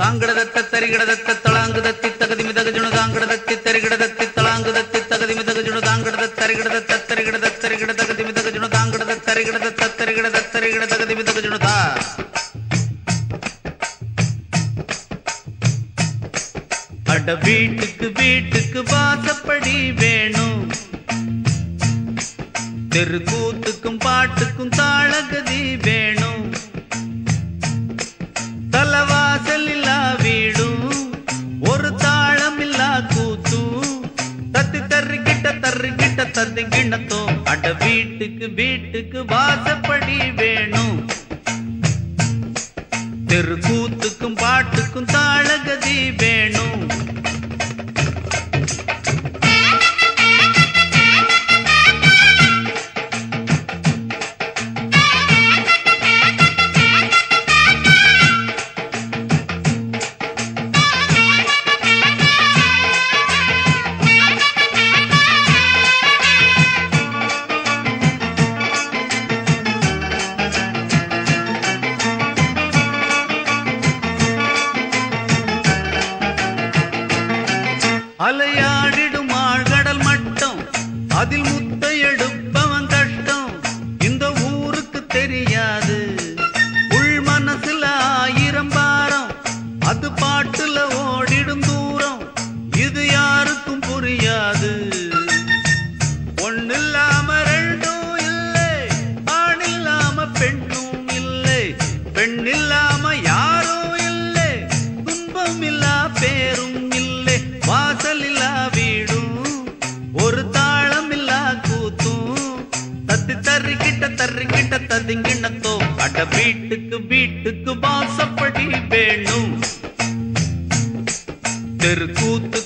தாங்கிடதத்த தரிகிடதத்த தளாங்குதத்தி தகதி மிதகஜுணு தாங்கிடதத்தி தரிகிடதத்தி தளாங்குதத்தி தகதி மிதகஜுணு தாங்கிடத தரிகிடதத்த தரிகிடத தரிகிட தகதி தாங்கிடத தரிகிடதத்த தரிகிடத தரிகிட தா அட வீட்டுக்கு வீட்டுக்கு வாசப்படி வேணும். தெருக்கூத்துக்கும் பாட்டுக்கும் தாளகதி வேணும். தர்றிக்கிட்ட தத்தி கிண்ணத்தோ அட வீட்டுக்கு வீட்டுக்கு வாசப்படி வேணும். தெருக்கூத்துக்கும் பாட்டுக்கும் தாழகதி வேணும். அதில் முத்து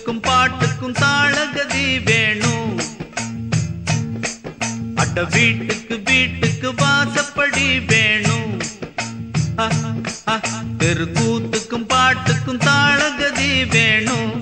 தெருக்கூத்துக்கும் பாட்டுக்கும் தாளகதி வேணும். அட வீட்டுக்கு வீட்டுக்கு வாசப்படி வேணும். தெருக்கூத்துக்கும் பாட்டுக்கும் தாளகதி வேணும்.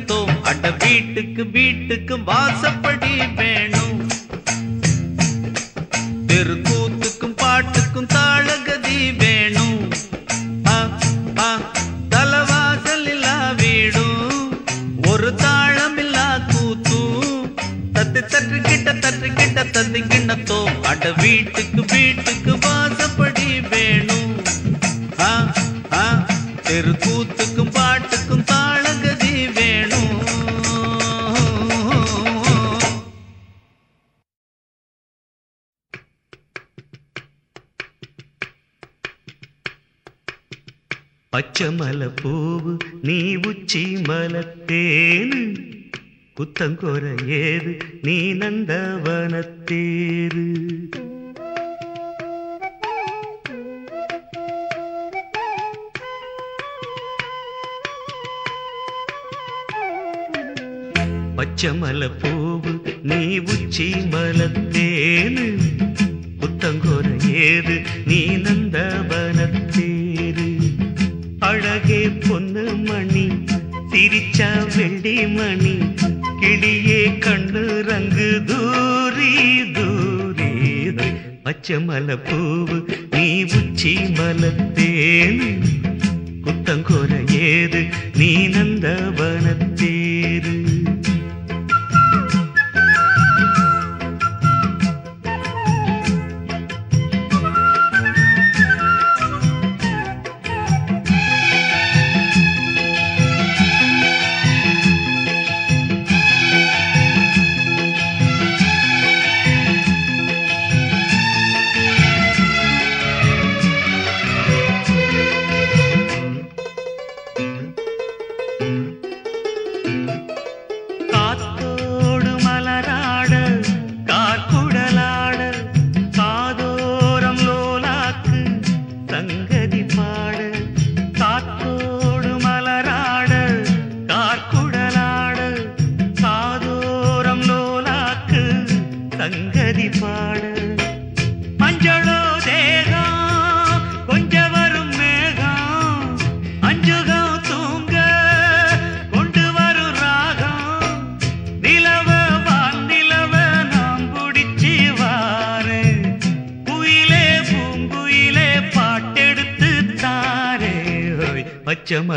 தத்திங்கிண்ணத்தோ அட வீட்டுக்கு வீட்டுக்கு வாசப்படி பச்சமல பூவு நீ உச்சி மலத்தேனு? குத்தங்கொர ஏது நீ நந்தவனத்தேரு? பச்சமல பூவு நீ உச்சி மலத்தேனு? புத்தங்கொர ஏது நீ நந்தவன அழகே பொண்ணு மணி சிரிச்சா வெள்ளி மணி கிளியே கண்ணு ரங்கு தூரி தூரி பச்சை பச்சமல பூவு நீ உச்சி மலத்தேன். குத்தங்கோர ஏது நீ நந்த நந்தவனத்தேரு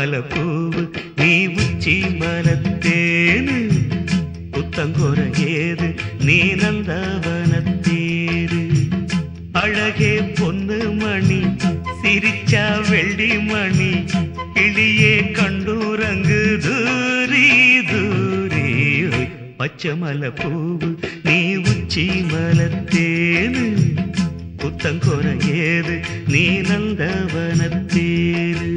மாலப்பூவு நீ உச்சி மலத்தேனு புத்தங்குற ஏது நீ நந்தவனத்தேரு அழகே பொண்ணு மணி சிரிச்சா வெள்ளி மணி கிளியே கண்டூரங்கு தூரி தூரி. பச்சமல பூவு நீ உச்சி மலத்தேனு புத்தங்கொர ஏது நீ நந்தவனத்தேரு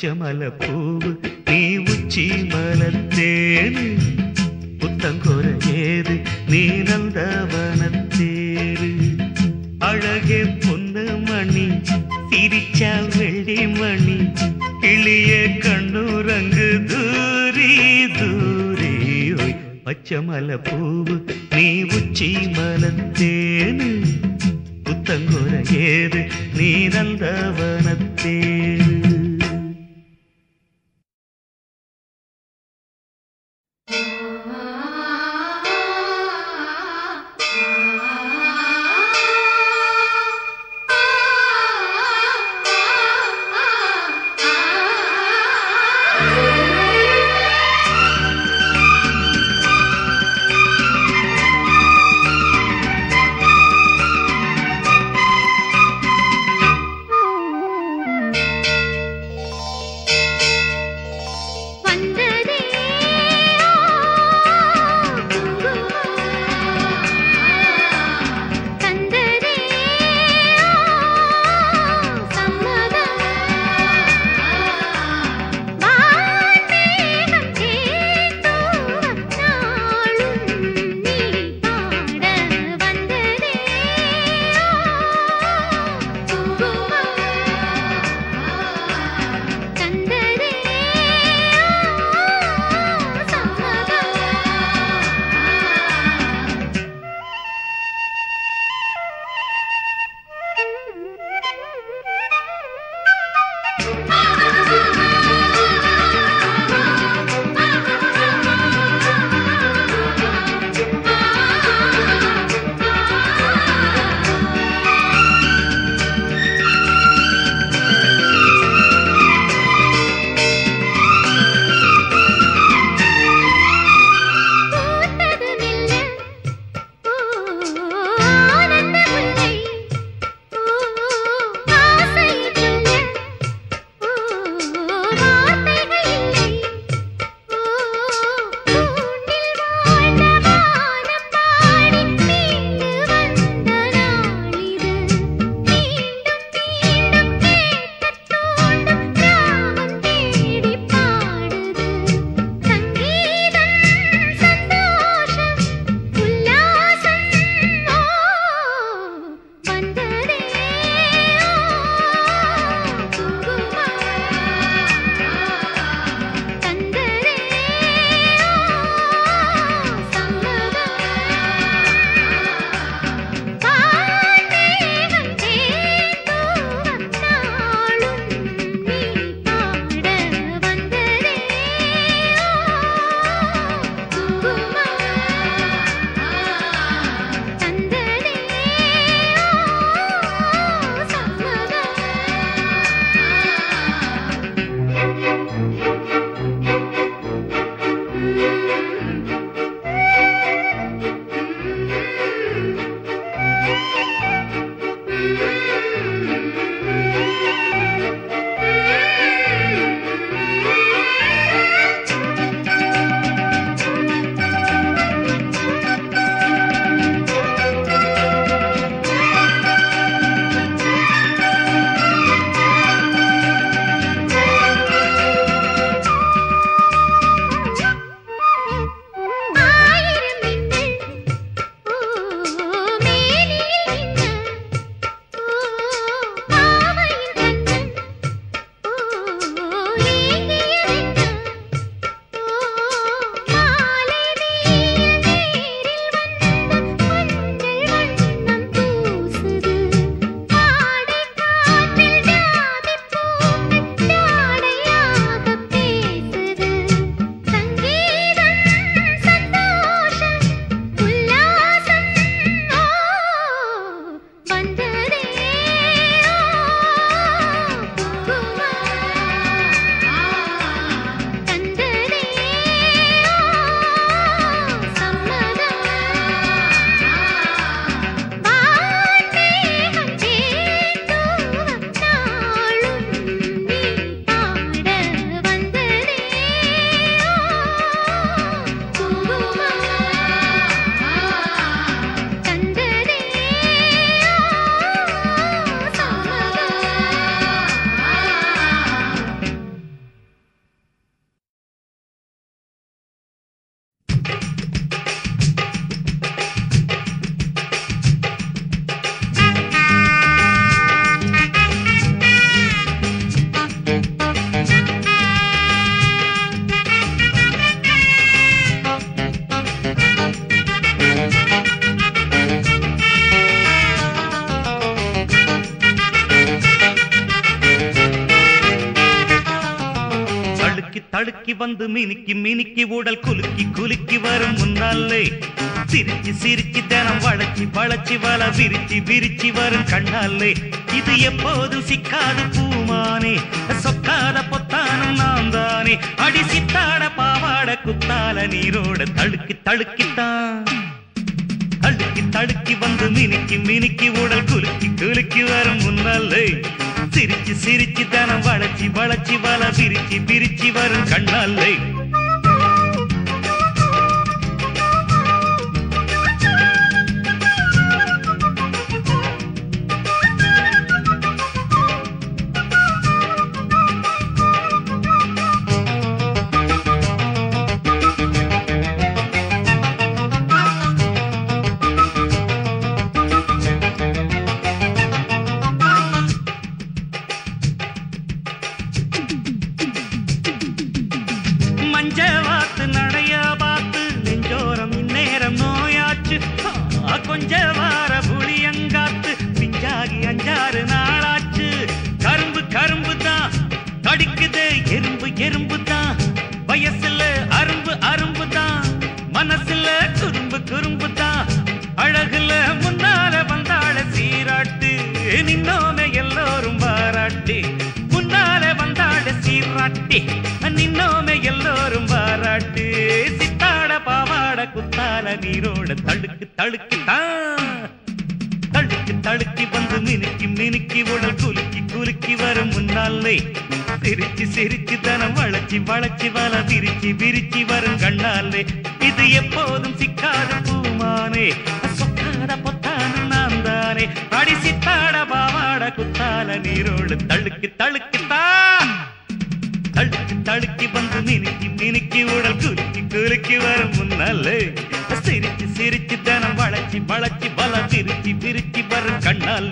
பச்சமல பூவு நீ உச்சி மலத்தேனு புத்தங்குர ஏது நீ நந்தவனத்தேரு அழகே பொண்ணு மணி சிரிச்சால் வெள்ளி மணி கிளிய கண்ணூரங்கு தூரி தூரி பச்சமல பூவு நீ உச்சி மல தடுக்கி வந்து மினுக்கி மினுக்கி உடல் குலுக்கி குலுக்கி வரும் முன்னாலே. சிரிச்சு சிரிச்சு தினம் வளச்சி வளச்சி வள விரிச்சு விரிச்சு வரும் கண்ணாலே. இது எப்போதும் சிக்காது பூமானே. சொக்காத பொத்தானும் நான் தானே அடி சித்தாட பாவாட குத்தால நீரோட தழுக்கி தழுக்கித்தான். தடுக்கி தடுக்கி வந்து மினுக்கி மினுக்கி உடல் குலுக்கி குலுக்கி வரும் முன்னாலே சிரிச்சு சிரிச்சு தனம் வளர்ச்சி வளர்ச்சி வள விரிச்சு விரிச்சு வரும் கண்ணாலே குத்தால நீரோட தடுக்கு தடுக்கு தான் தடுக்கி வந்து மினுக்கி மினுக்கி உடல் குலுக்கி குலுக்கி வரும் முன்னாலே சிரிச்சு சிரிச்சு தனம் வளச்சி வளச்சி வள விரிச்சு விரிச்சு வரும் கண்ணாலே இது எப்போதும் சிக்காத பூமானே. சொக்காத பொத்தான நான் தானே. அடி சித்தாட பாவாட குத்தால நீரோடு தழுக்கு தழுக்கு தான் தடுக்கி தழுக்கி வந்து மினுக்கி மினுக்கி உடல் குலுக்கி குலுக்கி வரும் முன்னாலே சிரிச்சு சிரிச்சு தனம் வளைச்சி வளைச்சி பல பிரிச்சு பிரிச்சு வரும் கண்ணால்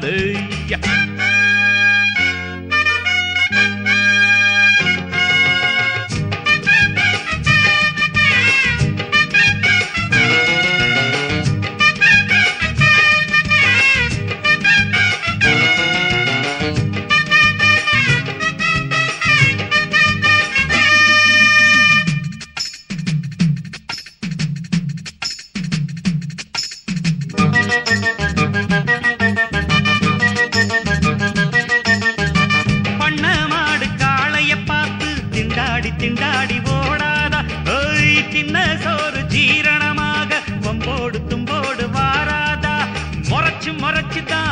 திண்டாடி ஓடாதா? ஓய் தின்ன சோறு ஜீரணமாக கொம்போடு தும்போடு வாராதா? முறைச்சு முறைச்சுதான்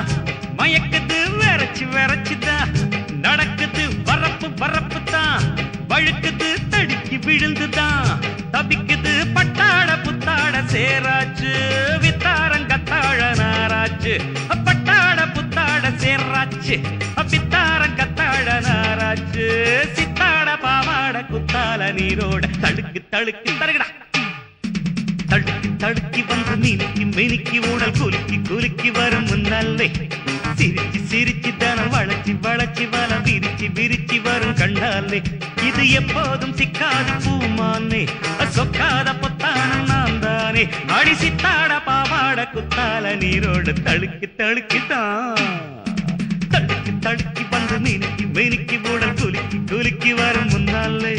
குத்தால நீரோட தடுக்கு தடுக்கு. தருகடா தடுக்கி தடுக்கி வந்து மினுக்கி மினுக்கி உடல் குலுக்கி குலுக்கி வரும் முன்னாலே சிரிச்சு சிரிச்சு தனம் வளைச்சி வளைச்சி வள விரிச்சு விரிச்சு வரும் கண்ணாலே. இது எப்போதும் சிக்காது பூமானே. சொக்காத பொத்தானம் நான் தானே. அடி சித்தாட பாவாட குத்தால நீரோடு தழுக்கி தழுக்கி தான். தடுக்கி தடுக்கி வந்து மினுக்கி மினுக்கி உடல் குலுக்கி குலுக்கி வரும் முன்னாலே.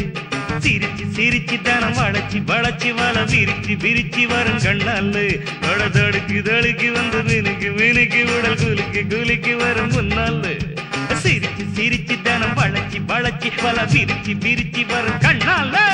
சிரிச்சு சிரிச்சு தனம் வளைச்சி வளைச்சி வள விரிச்சு விரிச்சு வரும் கண்ணாலே. அட தடுக்கி தடுக்கி வந்து மினுக்கு மினுக்கு உடல் குலுக்கி குலுக்கி வரும் முன்னாலே. சிரிச்சு சிரிச்சு தனம் வளைச்சி வளைச்சி வள விரிச்சு விரிச்சு வரும் கண்ணாலே.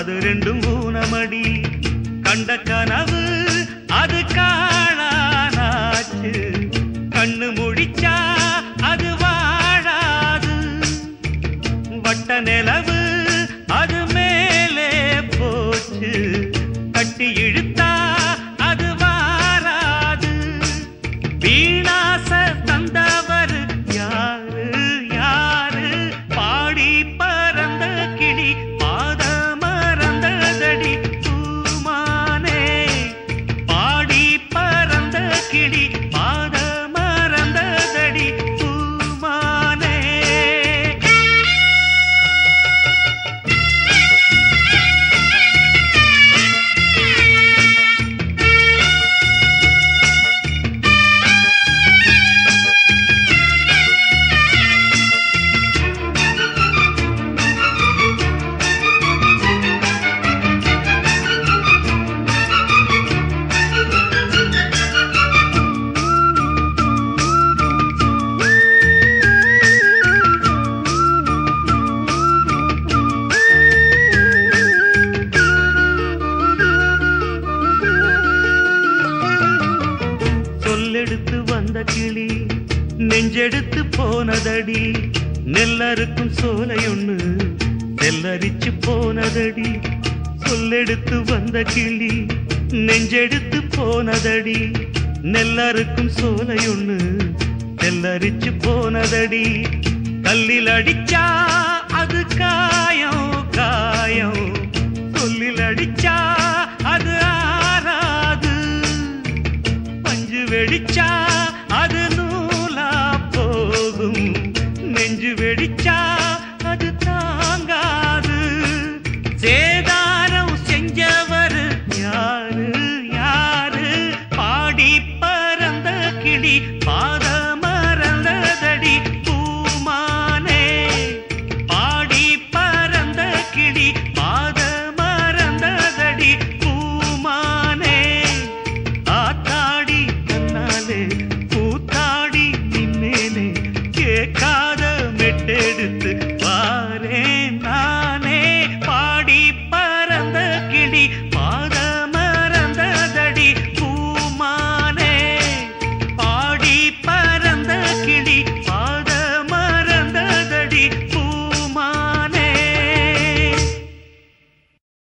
அது ரெண்டும் ஊனமடி. கண்ட கனவு அது கா நெஞ்செடுத்து போனதடி. நெல்லறுக்கும் சோலையொன்னு நெல்லரிச்சு போனதடி. சொல்லெடுத்து வந்த கிளி நெஞ்செடுத்து போனதடி. நெல்லறுக்கும் சோலையொன்னு நெல்லரிச்சு போனதடி. கல்லில் அடிச்சா அது காயம் காயம்.